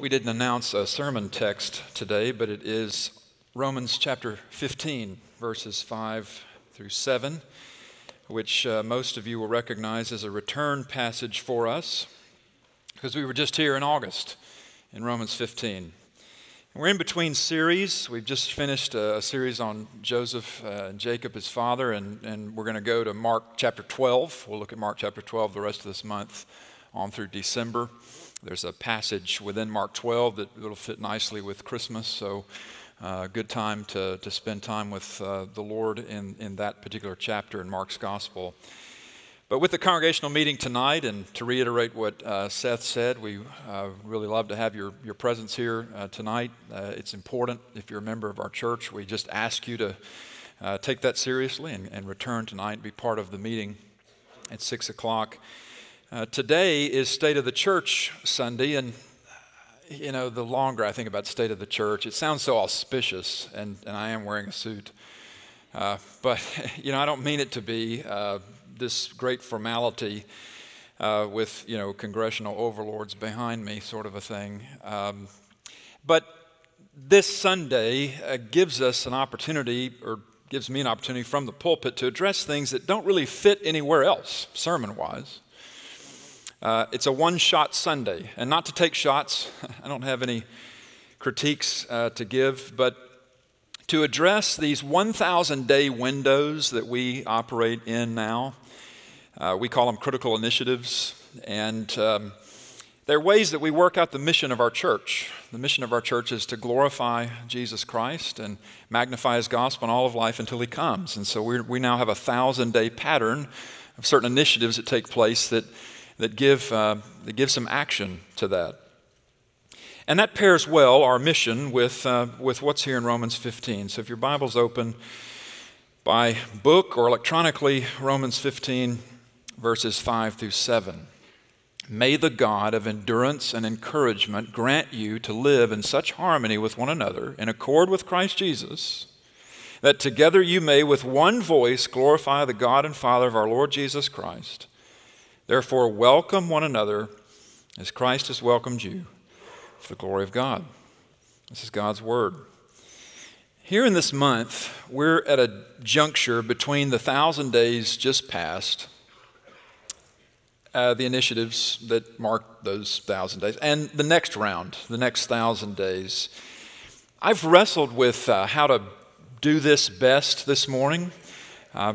We didn't announce a sermon text today, but it is Romans chapter 15, verses 5 through 7, which uh, most of you will recognize as a return passage for us because we were just here in August in Romans 15. We're in between series. We've just finished a, series on Joseph uh, and Jacob, his father, and, and we're going to go to Mark chapter 12. We'll look at Mark chapter 12 the rest of this month on through December. There's a passage within Mark 12 that will fit nicely with Christmas, so uh, good time to, to spend time with uh, the Lord in, in that particular chapter in Mark's Gospel. But with the congregational meeting tonight, and to reiterate what uh, Seth said, we uh, really love to have your, your presence here uh, tonight. Uh, it's important if you're a member of our church. We just ask you to uh, take that seriously and, and return tonight be part of the meeting at 6 o'clock. Uh, today is State of the Church Sunday, and you know, the longer I think about State of the Church, it sounds so auspicious, and, and I am wearing a suit. Uh, but, you know, I don't mean it to be uh, this great formality uh, with, you know, congressional overlords behind me, sort of a thing. Um, but this Sunday uh, gives us an opportunity, or gives me an opportunity from the pulpit to address things that don't really fit anywhere else, sermon wise. Uh, it's a one shot Sunday. And not to take shots, I don't have any critiques uh, to give, but to address these 1,000 day windows that we operate in now. Uh, we call them critical initiatives. And um, they're ways that we work out the mission of our church. The mission of our church is to glorify Jesus Christ and magnify his gospel in all of life until he comes. And so we we now have a thousand day pattern of certain initiatives that take place that that give, uh, that give some action to that. And that pairs well our mission with, uh, with what's here in Romans 15. So if your Bible's open by book or electronically, Romans 15, verses 5 through 7. May the God of endurance and encouragement grant you to live in such harmony with one another, in accord with Christ Jesus, that together you may with one voice glorify the God and Father of our Lord Jesus Christ. Therefore, welcome one another as Christ has welcomed you for the glory of God. This is God's Word. Here in this month, we're at a juncture between the thousand days just passed, uh, the initiatives that mark those thousand days, and the next round, the next thousand days. I've wrestled with uh, how to do this best this morning. Uh,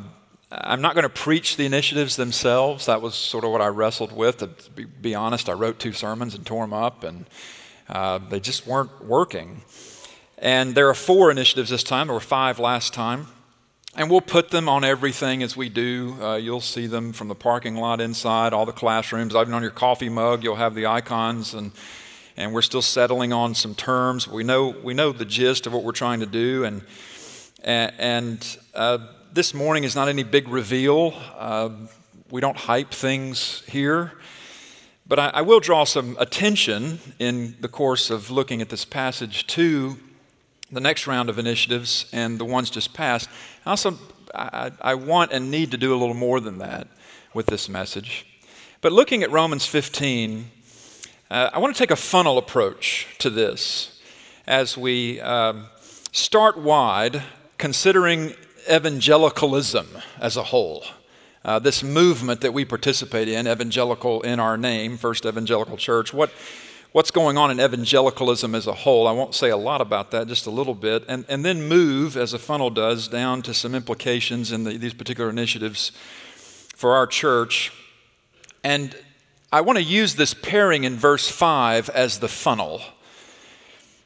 I'm not going to preach the initiatives themselves. That was sort of what I wrestled with. To be, honest, I wrote two sermons and tore them up, and uh, they just weren't working. And there are four initiatives this time. There were five last time. And we'll put them on everything as we do. Uh, you'll see them from the parking lot inside, all the classrooms. Even on your coffee mug, you'll have the icons, and, and we're still settling on some terms. We know, we know the gist of what we're trying to do, and, and, uh, this morning is not any big reveal. Uh, we don't hype things here. But I, I, will draw some attention in the course of looking at this passage to the next round of initiatives and the ones just passed. Also, I, I want and need to do a little more than that with this message. But looking at Romans 15, uh, I want to take a funnel approach to this as we um, start wide, considering evangelicalism as a whole. Uh, this movement that we participate in, evangelical in our name, First Evangelical Church, what, what's going on in evangelicalism as a whole? I won't say a lot about that, just a little bit, and, and then move, as a funnel does, down to some implications in the, these particular initiatives for our church. And I want to use this pairing in verse 5 as the funnel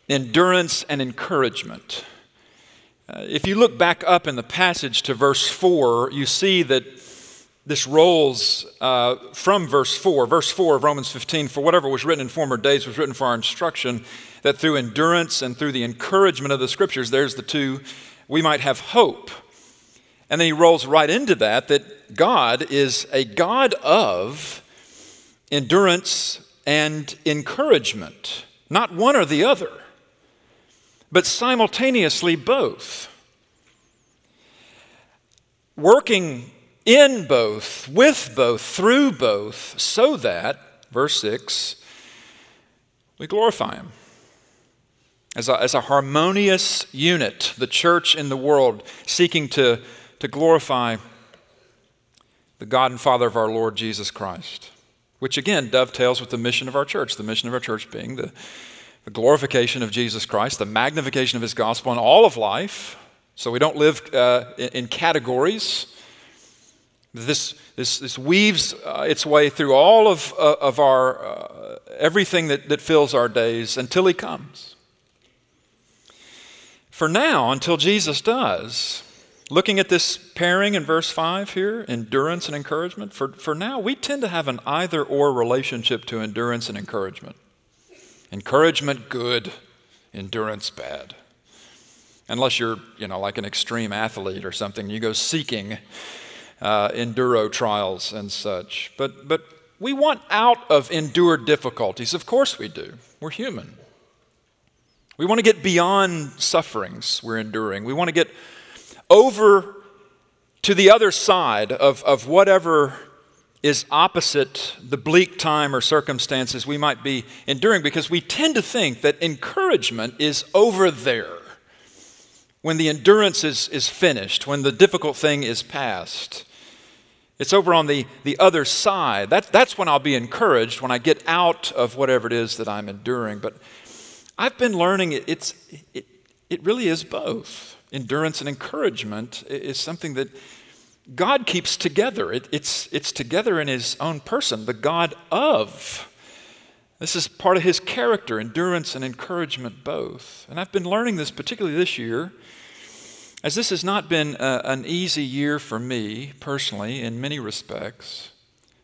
endurance and encouragement. Uh, if you look back up in the passage to verse 4, you see that this rolls uh, from verse 4. Verse 4 of Romans 15 For whatever was written in former days was written for our instruction, that through endurance and through the encouragement of the scriptures, there's the two, we might have hope. And then he rolls right into that that God is a God of endurance and encouragement, not one or the other but simultaneously both. Working in both, with both, through both, so that, verse 6, we glorify Him. As a, as a harmonious unit, the church in the world seeking to, to glorify the God and Father of our Lord Jesus Christ, which again dovetails with the mission of our church, the mission of our church being the, the glorification of Jesus Christ, the magnification of His gospel in all of life. So we don't live uh, in, in categories. This, this, this weaves uh, its way through all of, uh, of our, uh, everything that, that fills our days until He comes. For now, until Jesus does, looking at this pairing in verse 5 here, endurance and encouragement, for, for now, we tend to have an either or relationship to endurance and encouragement. Encouragement, good, endurance, bad. Unless you're, you know, like an extreme athlete or something, you go seeking uh, enduro trials and such. But, but we want out of endured difficulties. Of course we do. We're human. We want to get beyond sufferings we're enduring. We want to get over to the other side of, of whatever is opposite the bleak time or circumstances we might be enduring because we tend to think that encouragement is over there when the endurance is, is finished, when the difficult thing is past. It's over on the, the other side. That, that's when I'll be encouraged, when I get out of whatever it is that I'm enduring. But I've been learning it, it's, it, it really is both. Endurance and encouragement is something that God keeps together. It, it's, it's together in His own person, the God of. This is part of His character, endurance and encouragement both. And I've been learning this particularly this year as this has not been a, an easy year for me personally in many respects,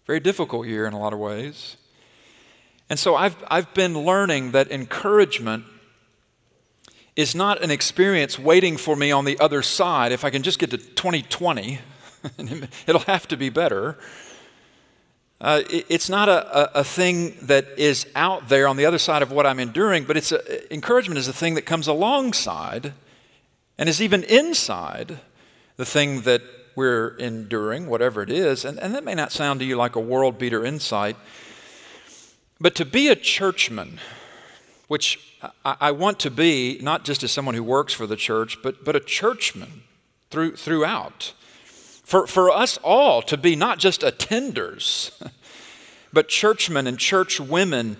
very difficult year in a lot of ways. And so I've, I've been learning that encouragement is not an experience waiting for me on the other side. If I can just get to 2020, it'll have to be better. Uh, it, it's not a, a, a, thing that is out there on the other side of what I'm enduring, but it's a, encouragement is a thing that comes alongside and is even inside the thing that we're enduring, whatever it is. And, and that may not sound to you like a world beater insight, but to be a churchman, which I, I want to be not just as someone who works for the church, but, but a churchman through, throughout. For, for us all to be not just attenders, but churchmen and church women,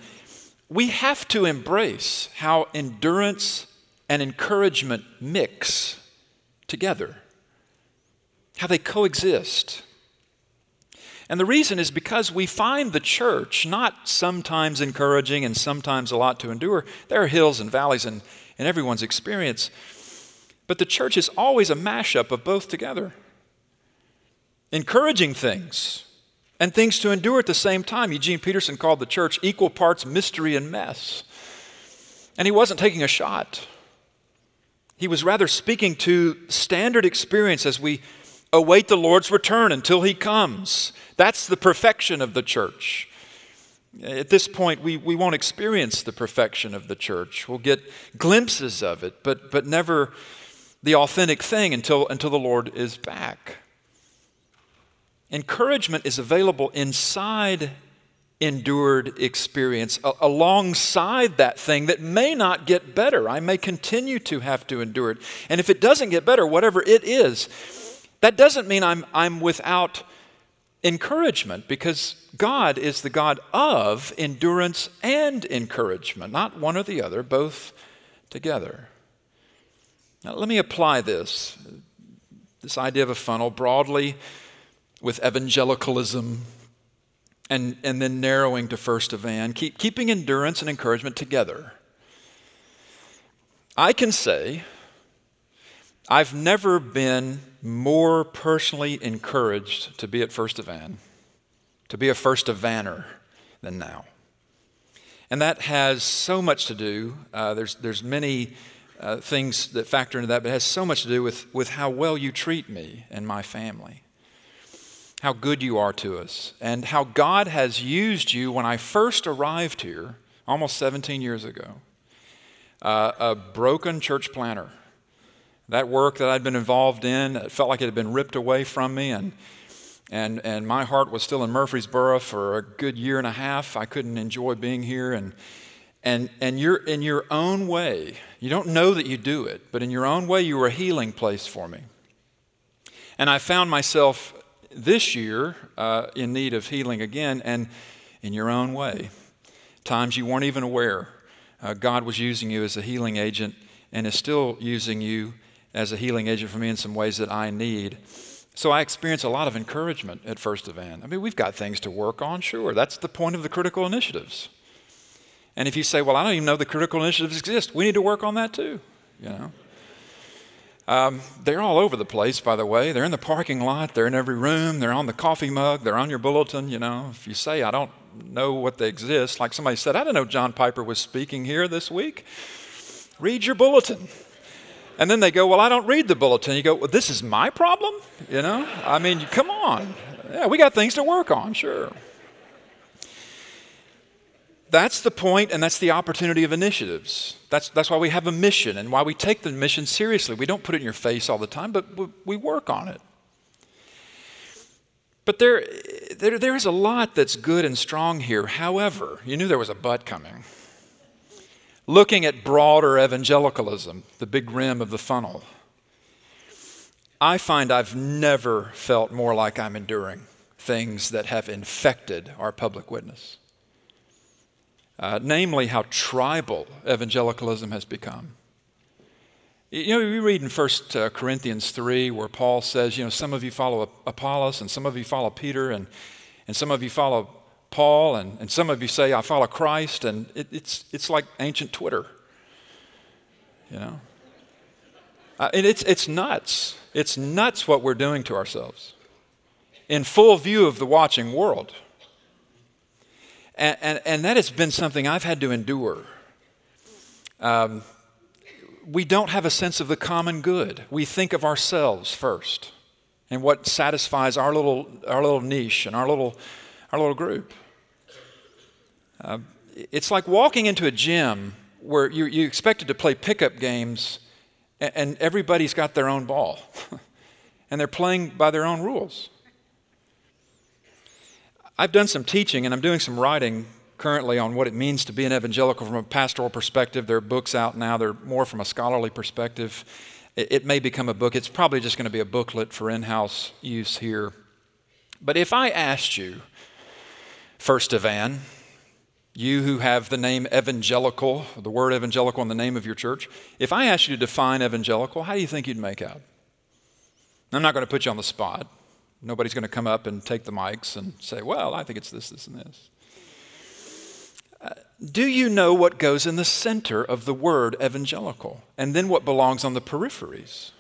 we have to embrace how endurance and encouragement mix together, how they coexist. And the reason is because we find the church not sometimes encouraging and sometimes a lot to endure. There are hills and valleys in, in everyone's experience. But the church is always a mashup of both together. Encouraging things and things to endure at the same time. Eugene Peterson called the church equal parts mystery and mess. And he wasn't taking a shot. He was rather speaking to standard experience as we await the Lord's return until he comes. That's the perfection of the church. At this point, we, we won't experience the perfection of the church. We'll get glimpses of it, but, but never the authentic thing until, until the Lord is back. Encouragement is available inside endured experience alongside that thing that may not get better. I may continue to have to endure it. And if it doesn't get better, whatever it is, that doesn't mean I'm, I'm without encouragement because God is the God of endurance and encouragement, not one or the other, both together. Now, let me apply this, this idea of a funnel, broadly with evangelicalism and, and then narrowing to First Evan, keep, keeping endurance and encouragement together. I can say I've never been more personally encouraged to be at First Evan, to be a First Evaner than now. And that has so much to do, uh, there's, there's many uh, things that factor into that, but it has so much to do with, with how well you treat me and my family how good you are to us and how God has used you when I first arrived here almost 17 years ago. Uh, a broken church planter. That work that I'd been involved in, it felt like it had been ripped away from me, and, and, and my heart was still in Murfreesboro for a good year and a half. I couldn't enjoy being here, and, and, and you're in your own way, you don't know that you do it, but in your own way, you were a healing place for me. And I found myself this year uh, in need of healing again, and in your own way. Times you weren't even aware. Uh, God was using you as a healing agent and is still using you as a healing agent for me in some ways that I need. So I experience a lot of encouragement at First Evan. I mean, we've got things to work on, sure. That's the point of the critical initiatives. And if you say, well, I don't even know the critical initiatives exist, we need to work on that too, you know. Um, they're all over the place, by the way. They're in the parking lot, they're in every room, they're on the coffee mug, they're on your bulletin, you know. If you say, I don't know what they exist, like somebody said, I didn't know John Piper was speaking here this week. Read your bulletin. And then they go, Well, I don't read the bulletin. You go, Well, this is my problem? You know? I mean, come on. Yeah, we got things to work on, sure. That's the point, and that's the opportunity of initiatives. That's, that's why we have a mission and why we take the mission seriously. We don't put it in your face all the time, but we, we work on it. But there, there, there is a lot that's good and strong here. However, you knew there was a but coming. Looking at broader evangelicalism, the big rim of the funnel, I find I've never felt more like I'm enduring things that have infected our public witness uh, namely how tribal evangelicalism has become. You know, we read in 1 uh, Corinthians 3 where Paul says, you know, some of you follow Apollos and some of you follow Peter and, and some of you follow Paul and, and some of you say, I follow Christ. And it, it's, it's like ancient Twitter, you know. Uh, and it's, it's nuts. It's nuts what we're doing to ourselves in full view of the watching world. And, and, and that has been something I've had to endure. Um, we don't have a sense of the common good. We think of ourselves first and what satisfies our little, our little niche and our little, our little group. Uh, it's like walking into a gym where you, you expected to play pickup games and, and everybody's got their own ball and they're playing by their own rules. I've done some teaching and I'm doing some writing currently on what it means to be an evangelical from a pastoral perspective. There are books out now, they're more from a scholarly perspective. It, it may become a book. It's probably just going to be a booklet for in house use here. But if I asked you, First of Evan, you who have the name evangelical, the word evangelical in the name of your church, if I asked you to define evangelical, how do you think you'd make out? I'm not going to put you on the spot. Nobody's going to come up and take the mics and say, well, I think it's this, this, and this. Uh, do you know what goes in the center of the word evangelical and then what belongs on the peripheries?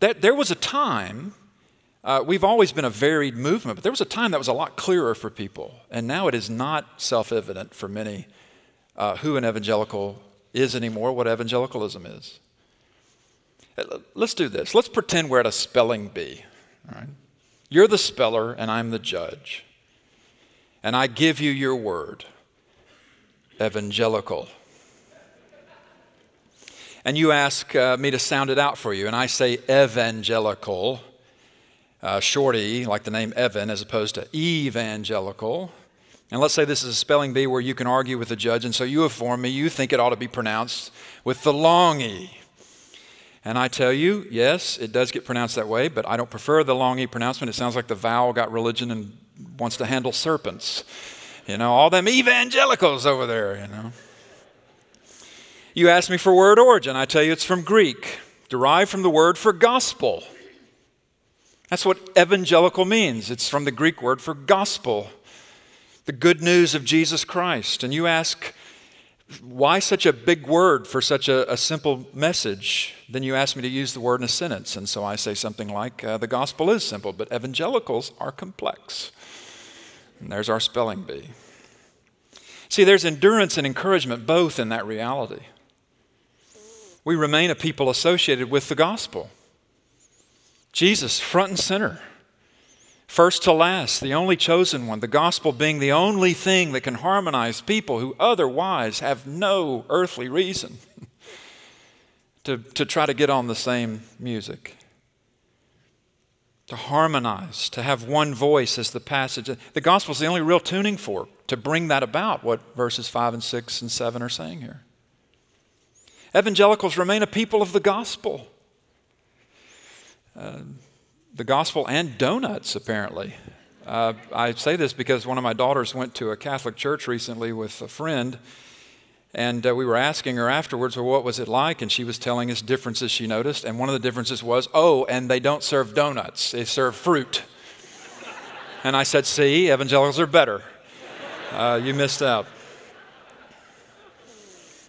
That there was a time, uh, we've always been a varied movement, but there was a time that was a lot clearer for people. And now it is not self evident for many uh, who an evangelical is anymore, what evangelicalism is. Uh, let's do this. Let's pretend we're at a spelling bee. Right? You're the speller, and I'm the judge. And I give you your word evangelical. And you ask uh, me to sound it out for you, and I say evangelical, uh, shorty, like the name Evan, as opposed to evangelical. And let's say this is a spelling bee where you can argue with the judge, and so you inform me you think it ought to be pronounced with the long E. And I tell you, yes, it does get pronounced that way, but I don't prefer the long E pronouncement. It sounds like the vowel got religion and wants to handle serpents. You know, all them evangelicals over there, you know. You ask me for word origin. I tell you it's from Greek, derived from the word for gospel. That's what evangelical means. It's from the Greek word for gospel, the good news of Jesus Christ. And you ask, why such a big word for such a, a, simple message? Then you ask me to use the word in a sentence. And so I say something like, uh, the gospel is simple, but evangelicals are complex. And there's our spelling bee. See, there's endurance and encouragement both in that reality. We remain a people associated with the gospel. Jesus, front and center first to last, the only chosen one, the gospel being the only thing that can harmonize people who otherwise have no earthly reason to, to try to get on the same music. to harmonize, to have one voice as the passage. The gospel is the only real tuning fork to bring that about, what verses 5 and 6 and 7 are saying here. Evangelicals remain a people of the gospel. Uh, the gospel and donuts, apparently. Uh, I say this because one of my daughters went to a Catholic church recently with a friend, and uh, we were asking her afterwards, well, what was it like? And she was telling us differences she noticed. And one of the differences was, oh, and they don't serve donuts, they serve fruit. and I said, see, evangelicals are better. Uh, you missed out.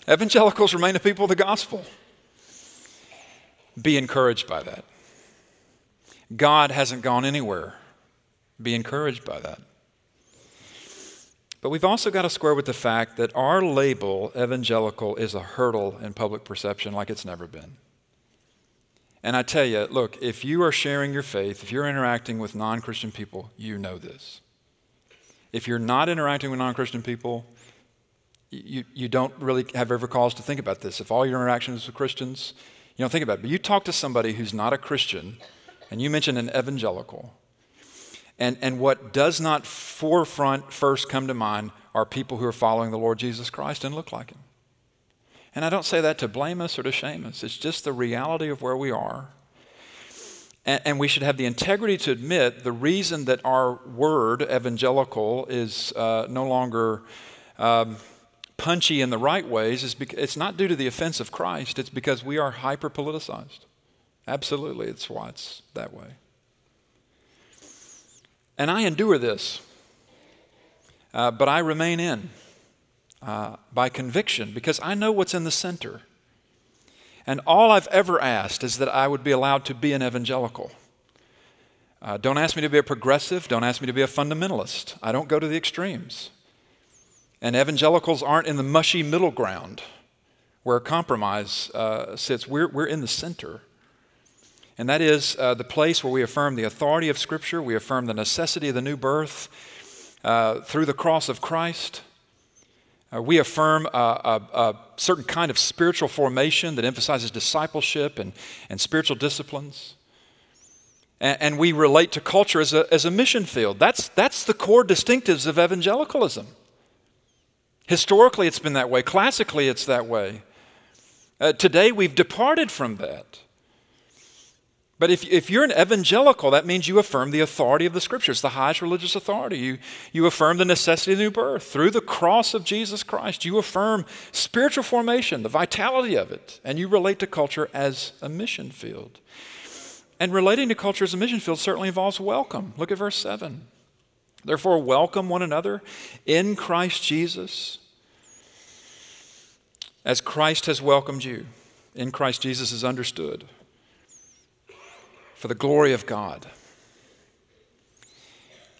Evangelicals remain a people of the gospel. Be encouraged by that. God hasn't gone anywhere. Be encouraged by that. But we've also got to square with the fact that our label, evangelical, is a hurdle in public perception like it's never been. And I tell you, look, if you are sharing your faith, if you're interacting with non Christian people, you know this. If you're not interacting with non Christian people, you, you don't really have ever cause to think about this. If all your interactions with Christians, you don't think about it. But you talk to somebody who's not a Christian, and you mentioned an evangelical, and, and what does not forefront first come to mind are people who are following the Lord Jesus Christ and look like him. And I don't say that to blame us or to shame us. It's just the reality of where we are. And, and we should have the integrity to admit the reason that our word, evangelical, is uh, no longer um, punchy in the right ways is because it's not due to the offense of Christ, it's because we are hyper politicized. Absolutely, it's why it's that way. And I endure this, uh, but I remain in uh, by conviction because I know what's in the center. And all I've ever asked is that I would be allowed to be an evangelical. Uh, don't ask me to be a progressive. Don't ask me to be a fundamentalist. I don't go to the extremes. And evangelicals aren't in the mushy middle ground where compromise uh, sits. We're, we're in the center and that is uh, the place where we affirm the authority of Scripture, we affirm the necessity of the new birth uh, through the cross of Christ. Uh, we affirm a, a, a, certain kind of spiritual formation that emphasizes discipleship and, and spiritual disciplines. And, and we relate to culture as a, as a mission field. That's, that's the core distinctives of evangelicalism. Historically, it's been that way. Classically, it's that way. Uh, today, we've departed from that. But if, if you're an evangelical, that means you affirm the authority of the scriptures, the highest religious authority. You, you affirm the necessity of new birth. Through the cross of Jesus Christ, you affirm spiritual formation, the vitality of it, and you relate to culture as a mission field. And relating to culture as a mission field certainly involves welcome. Look at verse 7. Therefore, welcome one another in Christ Jesus as Christ has welcomed you. In Christ Jesus is understood for the glory of God.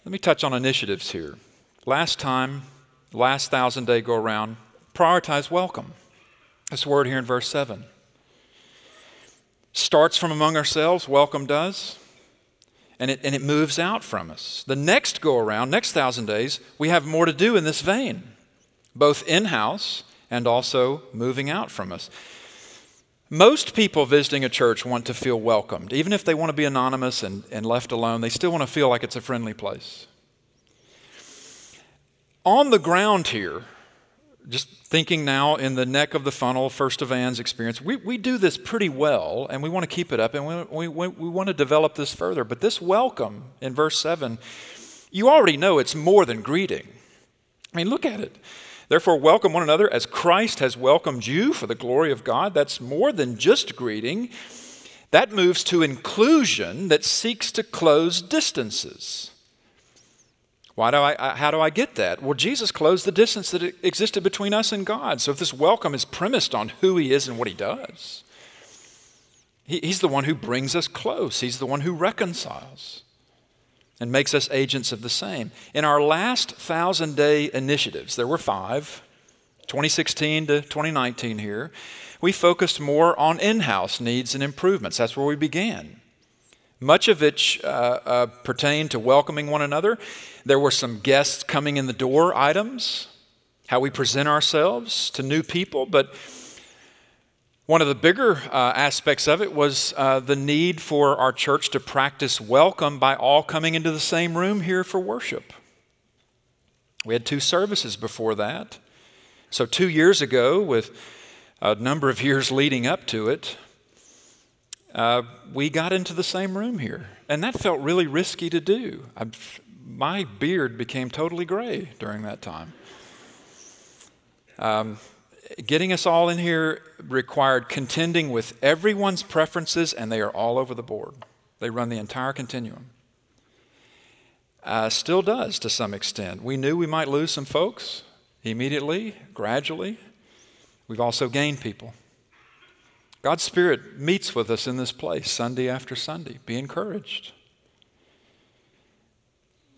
Let me touch on initiatives here. Last time, last thousand day go around, prioritize welcome. This word here in verse 7 starts from among ourselves, welcome does, and it, and it moves out from us. The next go around, next thousand days, we have more to do in this vein, both in house and also moving out from us. Most people visiting a church want to feel welcomed. Even if they want to be anonymous and, and left alone, they still want to feel like it's a friendly place. On the ground here, just thinking now in the neck of the funnel, first Evan's experience, we, we do this pretty well and we want to keep it up and we, we, we want to develop this further. But this welcome in verse 7, you already know it's more than greeting. I mean, look at it. Therefore, welcome one another as Christ has welcomed you for the glory of God. That's more than just greeting. That moves to inclusion that seeks to close distances. Why do I, how do I get that? Well, Jesus closed the distance that existed between us and God. So if this welcome is premised on who he is and what he does, he, he's the one who brings us close, he's the one who reconciles and makes us agents of the same. In our last thousand day initiatives, there were five, 2016 to 2019 here, we focused more on in house needs and improvements. That's where we began. Much of it uh, uh, pertained to welcoming one another. There were some guests coming in the door items, how we present ourselves to new people, but One of the bigger uh, aspects of it was uh, the need for our church to practice welcome by all coming into the same room here for worship. We had two services before that. So, two years ago, with a number of years leading up to it, uh, we got into the same room here. And that felt really risky to do. I, my beard became totally gray during that time. Um, getting us all in here required contending with everyone's preferences, and they are all over the board. They run the entire continuum. Uh, still does to some extent. We knew we might lose some folks immediately, gradually. We've also gained people. God's Spirit meets with us in this place Sunday after Sunday. Be encouraged.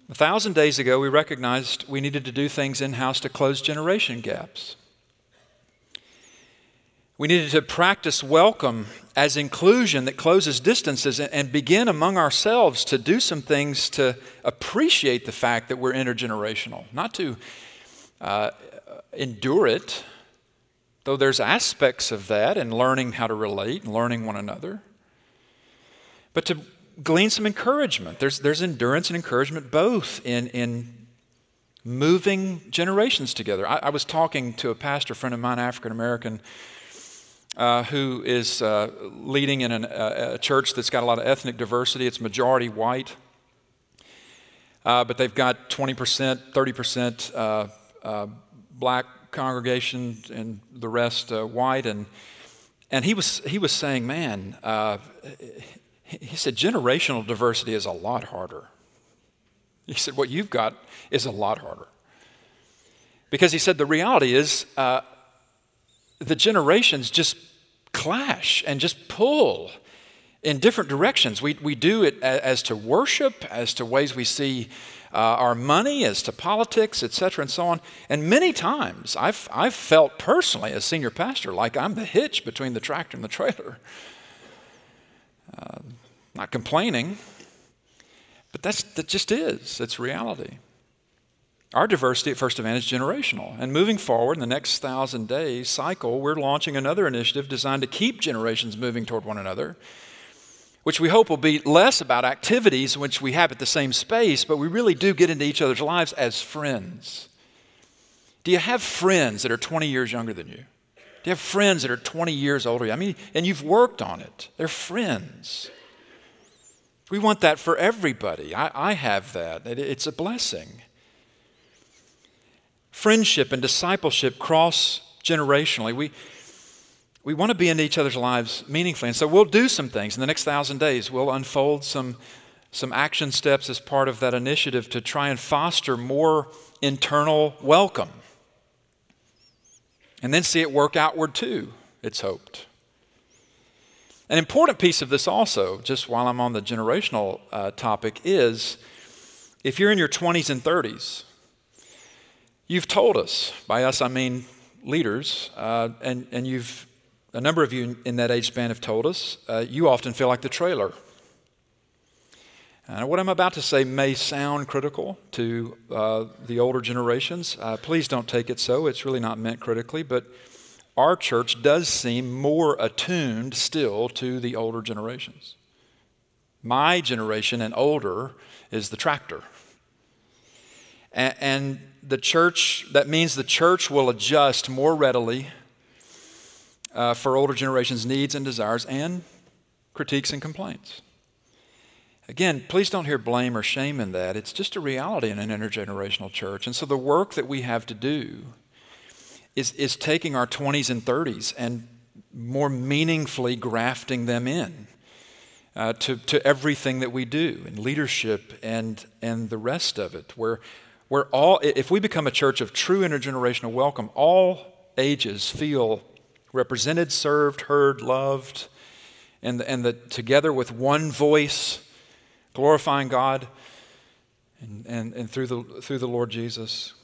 A thousand days ago, we recognized we needed to do things in house to close generation gaps. We needed to practice welcome as inclusion that closes distances and begin among ourselves to do some things to appreciate the fact that we're intergenerational, not to uh, endure it, though there's aspects of that and learning how to relate and learning one another, but to glean some encouragement. There's, there's endurance and encouragement both in, in moving generations together. I, I was talking to a pastor friend of mine, African American uh, who is uh, leading in an, uh, a church that's got a lot of ethnic diversity. It's majority white, uh, but they've got 20%, 30% uh, uh, black congregation, and the rest white. And, and he, was, he was saying, man, he said, generational diversity is a lot harder. He said, what you've got is a lot harder. Because he said, the reality is, the generations just clash and just pull in different directions. We, we do it as to worship, as to ways we see uh, our money, as to politics, etc., and so on. And many times I've, I've felt personally as senior pastor like I'm the hitch between the tractor and the trailer. Uh, not complaining, but that's, that just is. It's reality. Our diversity at First Advantage is generational. And moving forward in the next thousand days cycle, we're launching another initiative designed to keep generations moving toward one another, which we hope will be less about activities which we have at the same space, but we really do get into each other's lives as friends. Do you have friends that are 20 years younger than you? Do you have friends that are 20 years older? I mean, and you've worked on it. They're friends. We want that for everybody. I, I have that. It, it's a blessing. Friendship and discipleship cross generationally. We, we want to be in each other's lives meaningfully. And so we'll do some things in the next thousand days. We'll unfold some, some action steps as part of that initiative to try and foster more internal welcome. And then see it work outward too, it's hoped. An important piece of this also, just while I'm on the generational uh, topic, is if you're in your 20s and 30s, You've told us, by us I mean leaders, uh, and, and you've, a number of you in that age span have told us, uh, you often feel like the trailer. And what I'm about to say may sound critical to uh, the older generations. Uh, please don't take it so. It's really not meant critically, but our church does seem more attuned still to the older generations. My generation and older is the tractor. And, and the church, that means the church will adjust more readily uh, for older generations' needs and desires and critiques and complaints. Again, please don't hear blame or shame in that. It's just a reality in an intergenerational church. And so the work that we have to do is, is taking our 20s and 30s and more meaningfully grafting them in uh, to, to everything that we do in leadership and, and the rest of it, where where all, if we become a church of true intergenerational welcome, all ages feel represented, served, heard, loved, and, and the, together with one voice, glorifying God and, and, and through, the, through the Lord Jesus.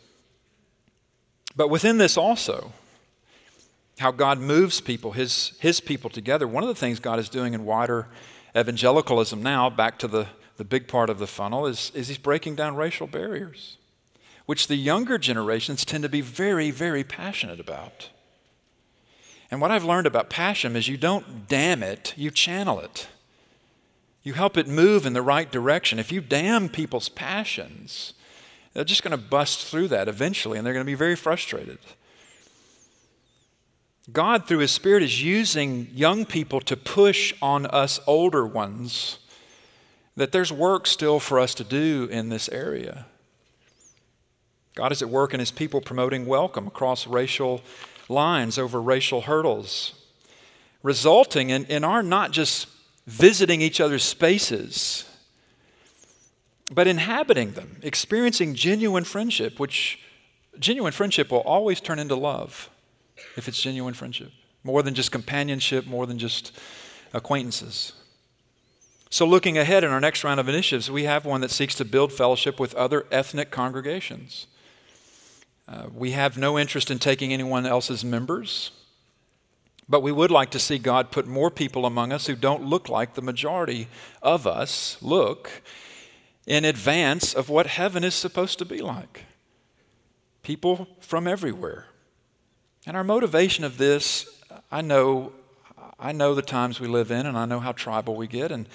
But within this also, how God moves people, his, his people together. One of the things God is doing in wider evangelicalism now, back to the, the big part of the funnel, is, is He's breaking down racial barriers which the younger generations tend to be very, very passionate about. And what I've learned about passion is you don't dam it, you channel it. You help it move in the right direction. If you dam people's passions, they're just going to bust through that eventually and they're going to be very frustrated. God, through His Spirit, is using young people to push on us older ones that there's work still for us to do in this area. God is at work in His people promoting welcome across racial lines, over racial hurdles, resulting in, in our not just visiting each other's spaces, but inhabiting them, experiencing genuine friendship, which genuine friendship will always turn into love if it's genuine friendship. More than just companionship, more than just acquaintances. So, looking ahead in our next round of initiatives, we have one that seeks to build fellowship with other ethnic congregations. Uh, we have no interest in taking anyone else's members, but we would like to see God put more people among us who don't look like the majority of us look in advance of what heaven is supposed to be like. People from everywhere. And our motivation of this, I know, I know the times we live in, and I know how tribal we get. And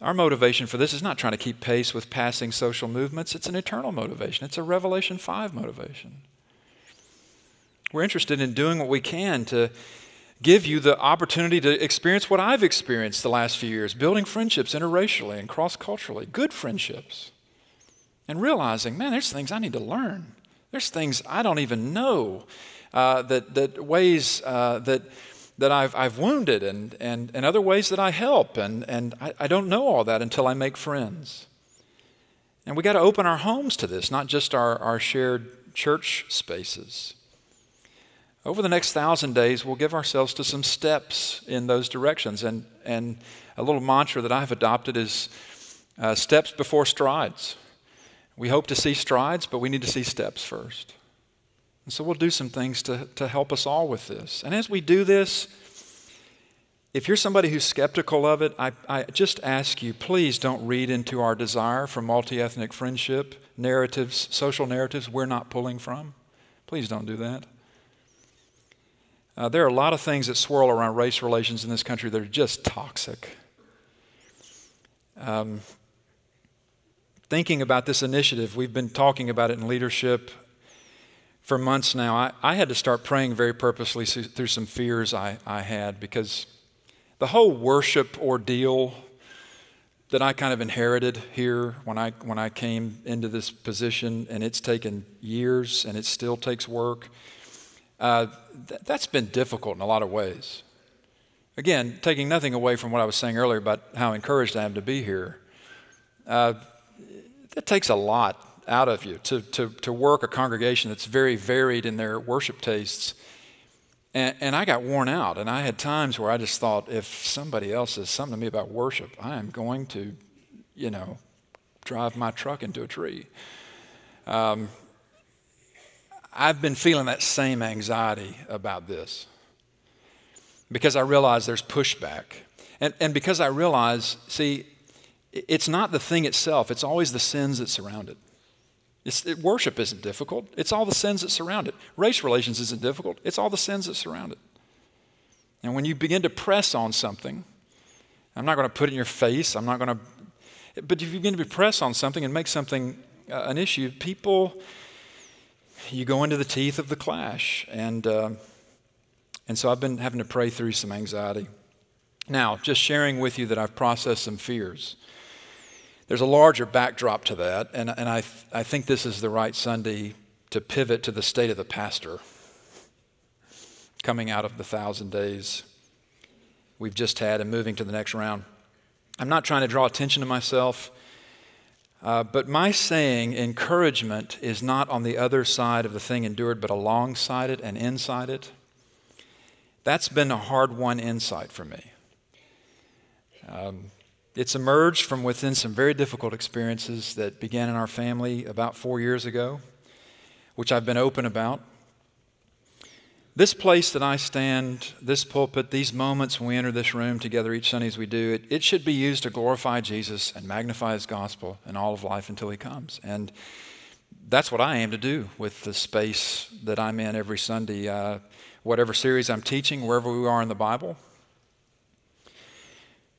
our motivation for this is not trying to keep pace with passing social movements. It's an eternal motivation. It's a Revelation 5 motivation. We're interested in doing what we can to give you the opportunity to experience what I've experienced the last few years building friendships interracially and cross culturally, good friendships, and realizing, man, there's things I need to learn. There's things I don't even know uh, that, that ways uh, that, that I've, I've wounded and, and, and other ways that I help. And, and I, I don't know all that until I make friends. And we got to open our homes to this, not just our, our shared church spaces. Over the next thousand days, we'll give ourselves to some steps in those directions. And, and a little mantra that I've adopted is uh, steps before strides. We hope to see strides, but we need to see steps first. And so we'll do some things to, to help us all with this. And as we do this, if you're somebody who's skeptical of it, I, I just ask you please don't read into our desire for multi ethnic friendship narratives, social narratives we're not pulling from. Please don't do that. Uh, there are a lot of things that swirl around race relations in this country that are just toxic. Um, thinking about this initiative, we've been talking about it in leadership for months now, I, I had to start praying very purposely through some fears I, I had because the whole worship ordeal that I kind of inherited here when I, when I came into this position, and it's taken years and it still takes work, uh, th- that's been difficult in a lot of ways. Again, taking nothing away from what I was saying earlier about how encouraged I am to be here, uh, that takes a lot out of you to, to, to work a congregation that's very varied in their worship tastes. And, and I got worn out, and I had times where I just thought, if somebody else says something to me about worship, I am going to, you know, drive my truck into a tree. Um, I've been feeling that same anxiety about this because I realize there's pushback. And, and because I realize, see, it's not the thing itself, it's always the sins that surround it. It, worship isn't difficult. It's all the sins that surround it. Race relations isn't difficult. It's all the sins that surround it. And when you begin to press on something, I'm not going to put it in your face. I'm not going to, but if you begin to press on something and make something uh, an issue, people, you go into the teeth of the clash. And, uh, and so I've been having to pray through some anxiety. Now, just sharing with you that I've processed some fears. There's a larger backdrop to that, and, and I, I think this is the right Sunday to pivot to the state of the pastor coming out of the thousand days we've just had and moving to the next round. I'm not trying to draw attention to myself, uh, but my saying encouragement is not on the other side of the thing endured, but alongside it and inside it. That's been a hard won insight for me. Um, it's emerged from within some very difficult experiences that began in our family about four years ago, which I've been open about. This place that I stand, this pulpit, these moments when we enter this room together each Sunday as we do, it, it should be used to glorify Jesus and magnify his gospel in all of life until he comes. And that's what I aim to do with the space that I'm in every Sunday, uh, whatever series I'm teaching, wherever we are in the Bible.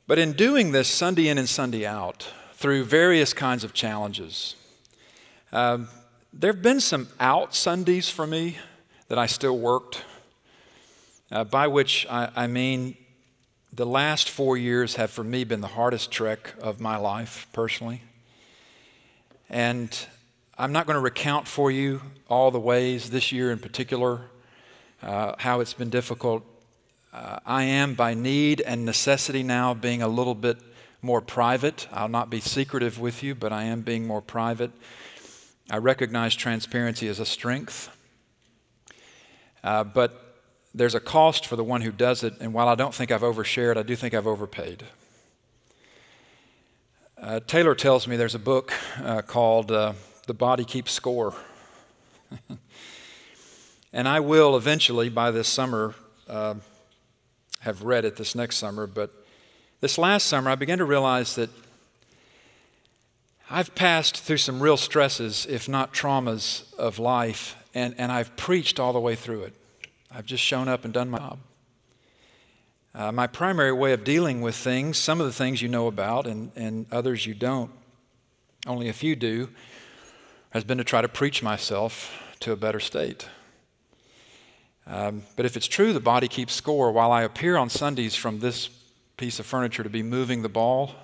But in doing this Sunday in and Sunday out, through various kinds of challenges, um, there have been some out Sundays for me that I still worked, uh, by which I, I mean the last four years have for me been the hardest trek of my life personally. And I'm not going to recount for you all the ways this year in particular, uh, how it's been difficult. Uh, I am by need and necessity now being a little bit more private. I'll not be secretive with you, but I am being more private. I recognize transparency as a strength. Uh, but there's a cost for the one who does it, and while I don't think I've overshared, I do think I've overpaid. Uh, Taylor tells me there's a book uh, called uh, The Body Keeps Score. and I will eventually, by this summer, uh, have read it this next summer. But this last summer, I began to realize that I've passed through some real stresses, if not traumas, of life, and, and I've preached all the way through it. I've just shown up and done my job. Uh, my primary way of dealing with things, some of the things you know about and, and others you don't, only a few do, has been to try to preach myself to a better state. Um, but if it's true the body keeps score, while I appear on Sundays from this piece of furniture to be moving the ball,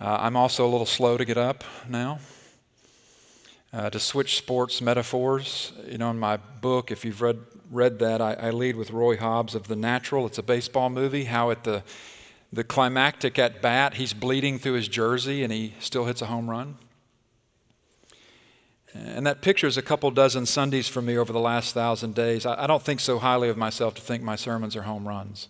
uh, I'm also a little slow to get up now. Uh, to switch sports metaphors, you know, in my book, if you've read read that, I, I, lead with Roy Hobbs of The Natural. It's a baseball movie, how at the, the climactic at bat, he's bleeding through his jersey and he still hits a home run. And that picture is a couple dozen Sundays for me over the last thousand days. I, don't think so highly of myself to think my sermons are home runs.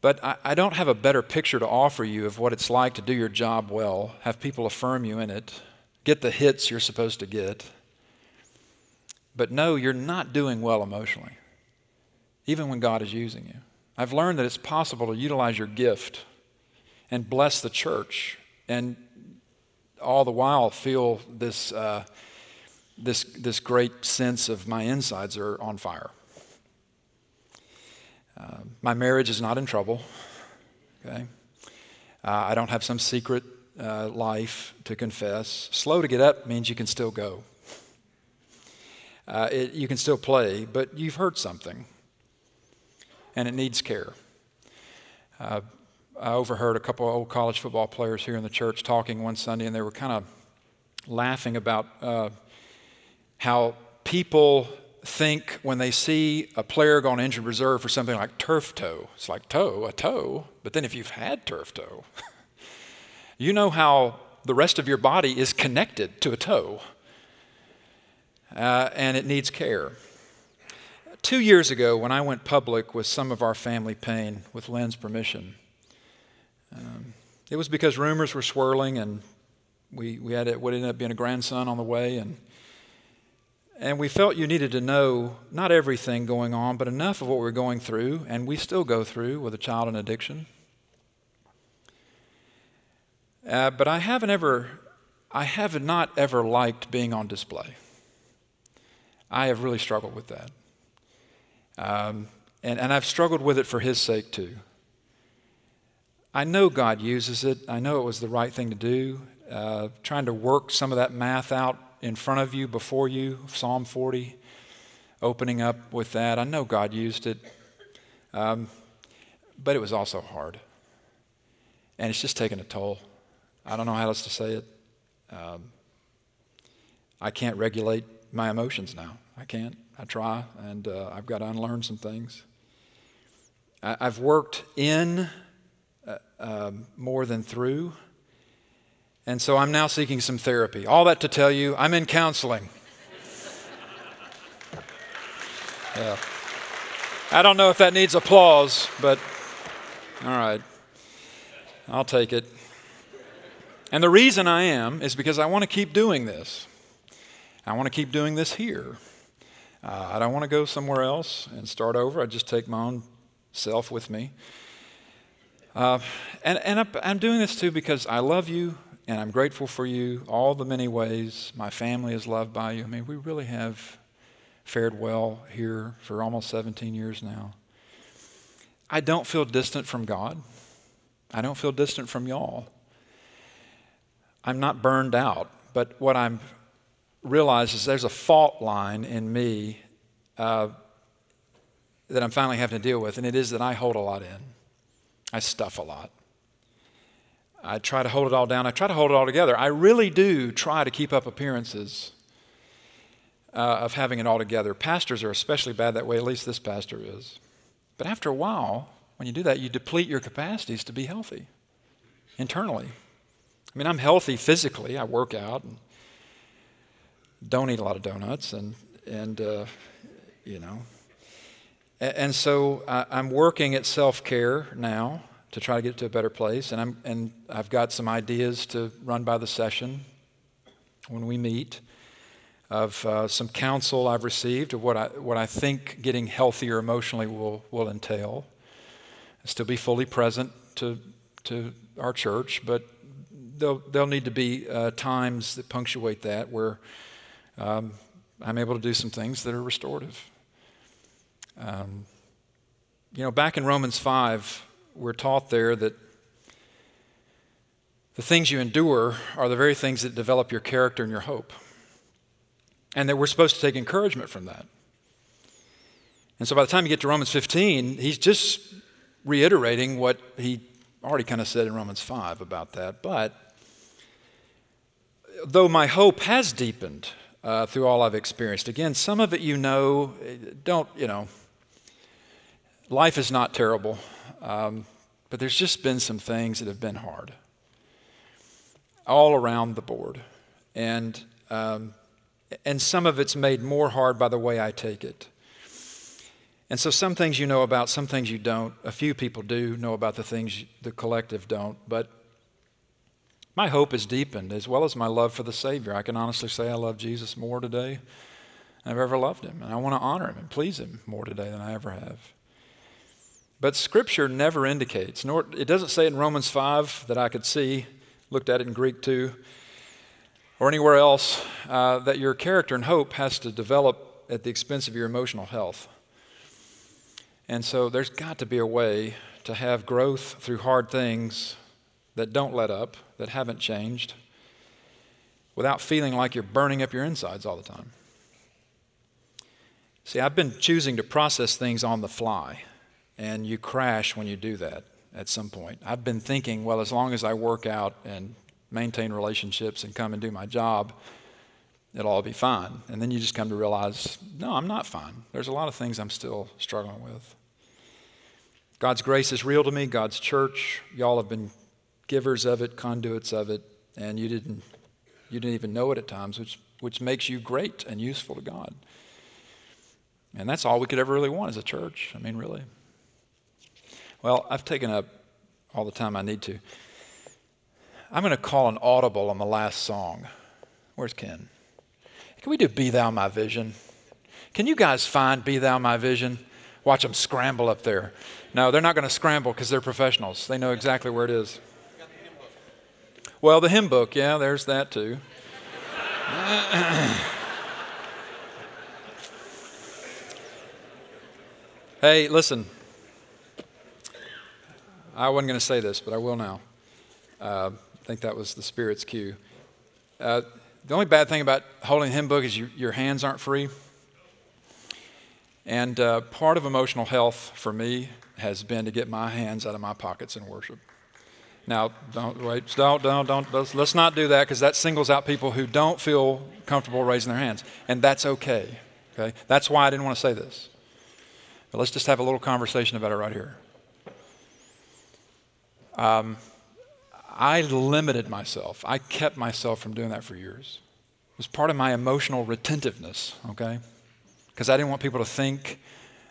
But I don't have a better picture to offer you of what it's like to do your job well, have people affirm you in it, get the hits you're supposed to get but no, you're not doing well emotionally, even when God is using you. I've learned that it's possible to utilize your gift and bless the church and all the while feel this, uh, this, this great sense of my insides are on fire. Uh, my marriage is not in trouble. Okay, uh, I don't have some secret uh, life to confess. Slow to get up means you can still go. Uh, it, you can still play, but you've hurt something, and it needs care. I overheard a couple of old college football players here in the church talking one Sunday, and they were kind of laughing about uh, how people think when they see a player go on injured reserve for something like turf toe. It's like toe, a toe. But then if you've had turf toe, you know how the rest of your body is connected to a toe uh, and it needs care. Two years ago, when I went public with some of our family pain, with Lynn's permission, um, it was because rumors were swirling and we, we had it, what ended up being a grandson on the way. And, and we felt you needed to know not everything going on, but enough of what we we're going through, and we still go through with a child in addiction. Uh, but I haven't ever, I have not ever liked being on display. I have really struggled with that. Um, and, and I've struggled with it for His sake too. I know God uses it. I know it was the right thing to do. Uh, trying to work some of that math out in front of you, before you, Psalm 40, opening up with that. I know God used it. Um, but it was also hard. And it's just taken a toll. I don't know how else to say it. Um, I can't regulate my emotions now. I can't. I try, and uh, I've got to unlearn some things. I, have worked in uh, um, more than through, and so I'm now seeking some therapy. All that to tell you, I'm in counseling. yeah. I don't know if that needs applause, but all right. I'll take it. And the reason I am is because I want to keep doing this. I want to keep doing this here. Uh, I don't want to go somewhere else and start over. I just take my own self with me. Uh, and and I'm doing this too because I love you and I'm grateful for you all the many ways my family is loved by you. I mean, we really have fared well here for almost 17 years now. I don't feel distant from God. I don't feel distant from y'all. I'm not burned out, but what I'm realize is there's a fault line in me uh, that I'm finally having to deal with, and it is that I hold a lot in. I stuff a lot. I try to hold it all down. I try to hold it all together. I really do try to keep up appearances uh, of having it all together. Pastors are especially bad that way, at least this pastor is. But after a while, when you do that, you deplete your capacities to be healthy internally. I mean, I'm healthy physically. I work out and don't eat a lot of donuts, and and uh, you know. And, so I'm working at self care now to try to get to a better place. And, I'm, and I've got some ideas to run by the session when we meet of uh, some counsel I've received of what I, what I think getting healthier emotionally will, will entail. I'll still be fully present to, to our church, but there'll, there'll need to be uh, times that punctuate that where um, I'm able to do some things that are restorative. Um, you know, back in Romans 5, we're taught there that the things you endure are the very things that develop your character and your hope. And that we're supposed to take encouragement from that. And so by the time you get to Romans 15, he's just reiterating what he already kind of said in Romans 5 about that. But though my hope has deepened uh, through all I've experienced, again, some of it you know, don't, you know, life is not terrible. Um, but there's just been some things that have been hard all around the board. And, um, and some of it's made more hard by the way I take it. And so some things you know about, some things you don't. A few people do know about the things the collective don't. But my hope has deepened as well as my love for the Savior. I can honestly say I love Jesus more today than I've ever loved him. And I want to honor him and please him more today than I ever have. But Scripture never indicates, nor it doesn't say in Romans 5 that I could see, looked at it in Greek too, or anywhere else, uh, that your character and hope has to develop at the expense of your emotional health. And so there's got to be a way to have growth through hard things that don't let up, that haven't changed, without feeling like you're burning up your insides all the time. See, I've been choosing to process things on the fly and you crash when you do that at some point. I've been thinking, well, as long as I work out and maintain relationships and come and do my job, it'll all be fine. And then you just come to realize, no, I'm not fine. There's a lot of things I'm still struggling with. God's grace is real to me, God's church. Y'all have been givers of it, conduits of it, and you didn't you didn't even know it at times, which which makes you great and useful to God. And that's all we could ever really want as a church. I mean, really. Well, I've taken up all the time I need to. I'm going to call an audible on the last song. Where's Ken? Can we do Be Thou My Vision? Can you guys find Be Thou My Vision? Watch them scramble up there. No, they're not going to scramble because they're professionals. They know exactly where it is. Well, the hymn book, yeah, there's that too. hey, listen, I wasn't going to say this, but I will now. Uh, I think that was the Spirit's cue. Uh, the only bad thing about holding a hymn book is you, your hands aren't free. And uh, part of emotional health for me has been to get my hands out of my pockets in worship. Now, don't wait, don't, don't, don't, let's, let's not do that because that singles out people who don't feel comfortable raising their hands. And that's okay. Okay? That's why I didn't want to say this. But let's just have a little conversation about it right here. Um, I limited myself. I kept myself from doing that for years. It was part of my emotional retentiveness, okay? Because I didn't want people to think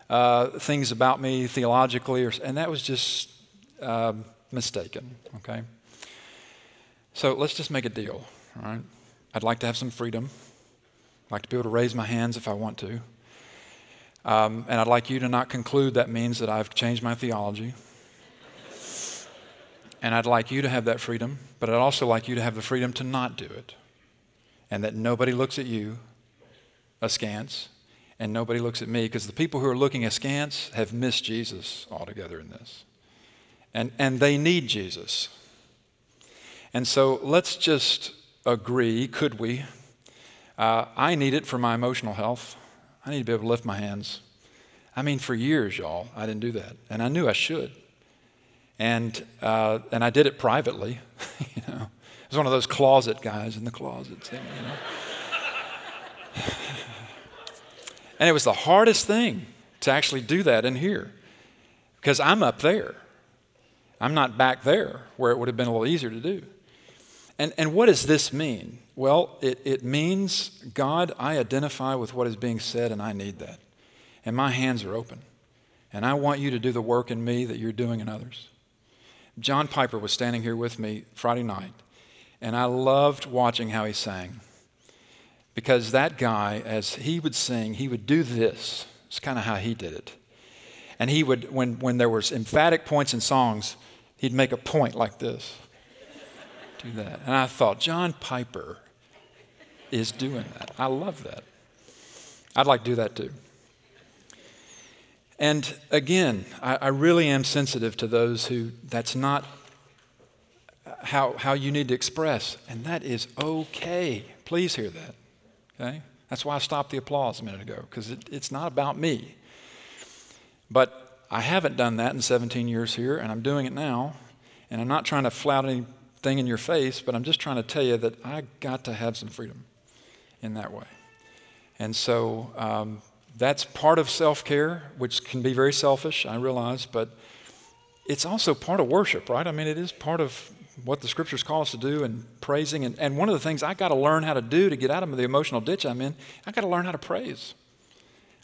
uh, things about me theologically, or, and that was just uh, mistaken, okay? So let's just make a deal, all right? I'd like to have some freedom. I'd like to be able to raise my hands if I want to. Um, and I'd like you to not conclude that means that I've changed my theology And I'd like you to have that freedom, but I'd also like you to have the freedom to not do it. And that nobody looks at you askance and nobody looks at me because the people who are looking askance have missed Jesus altogether in this. And, and they need Jesus. And so let's just agree, could we? Uh, I need it for my emotional health. I need to be able to lift my hands. I mean, for years, y'all, I didn't do that. And I knew I should. And, uh, and I did it privately. you know, I was one of those closet guys in the closet. You know? and it was the hardest thing to actually do that in here because I'm up there. I'm not back there where it would have been a little easier to do. And, and what does this mean? Well, it, it means, God, I identify with what is being said and I need that. And my hands are open. And I want you to do the work in me that you're doing in others. John Piper was standing here with me Friday night, and I loved watching how he sang. Because that guy, as he would sing, he would do this. It's kind of how he did it. And he would, when, when there was emphatic points in songs, he'd make a point like this. Do that. And I thought, John Piper is doing that. I love that. I'd like to do that too. And again, I, I, really am sensitive to those who that's not how, how you need to express, and that is okay. Please hear that. Okay? That's why I stopped the applause a minute ago, because it, it's not about me. But I haven't done that in 17 years here, and I'm doing it now. And I'm not trying to flout anything in your face, but I'm just trying to tell you that I got to have some freedom in that way. And so um, that's part of self care, which can be very selfish, I realize, but it's also part of worship, right? I mean, it is part of what the scriptures call us to do and praising. And, and one of the things I got to learn how to do to get out of the emotional ditch I'm in, I got to learn how to praise.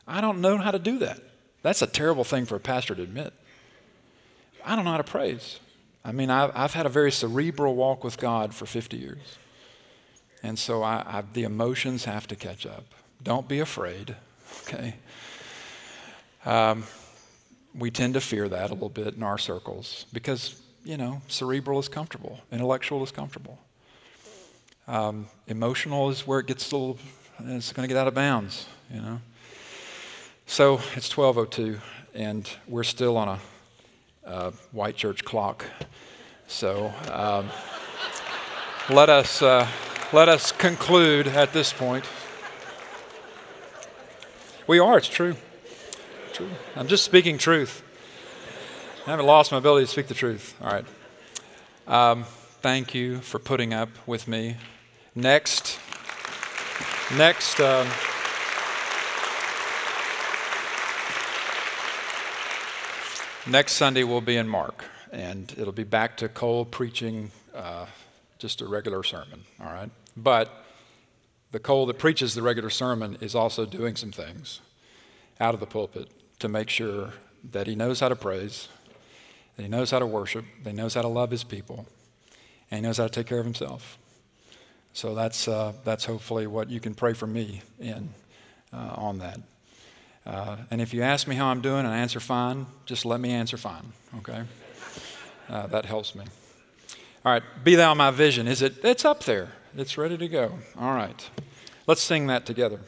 I don't know how to do that. That's a terrible thing for a pastor to admit. I don't know how to praise. I mean, I've, I've had a very cerebral walk with God for 50 years. And so I, I, the emotions have to catch up. Don't be afraid, okay? Um, we tend to fear that a little bit in our circles because, you know, cerebral is comfortable, intellectual is comfortable. Um, emotional is where it gets a little, it's going to get out of bounds, you know. So it's 12:02, and we're still on a, a white church clock. So um, let us. Uh, let us conclude at this point. We are, it's true. True. I'm just speaking truth. I haven't lost my ability to speak the truth. All right. Um, thank you for putting up with me. Next, next. Um, next Sunday we'll be in Mark, and it'll be back to Cole preaching uh, just a regular sermon. All right. But the Cole that preaches the regular sermon is also doing some things out of the pulpit to make sure that he knows how to praise, that he knows how to worship, that he knows how to love his people, and he knows how to take care of himself. So that's, uh, that's hopefully what you can pray for me in uh, on that. Uh, and if you ask me how I'm doing and I answer fine, just let me answer fine, okay? Uh, that helps me. All right, be thou my vision. Is it? It's up there. It's ready to go. All right. Let's sing that together.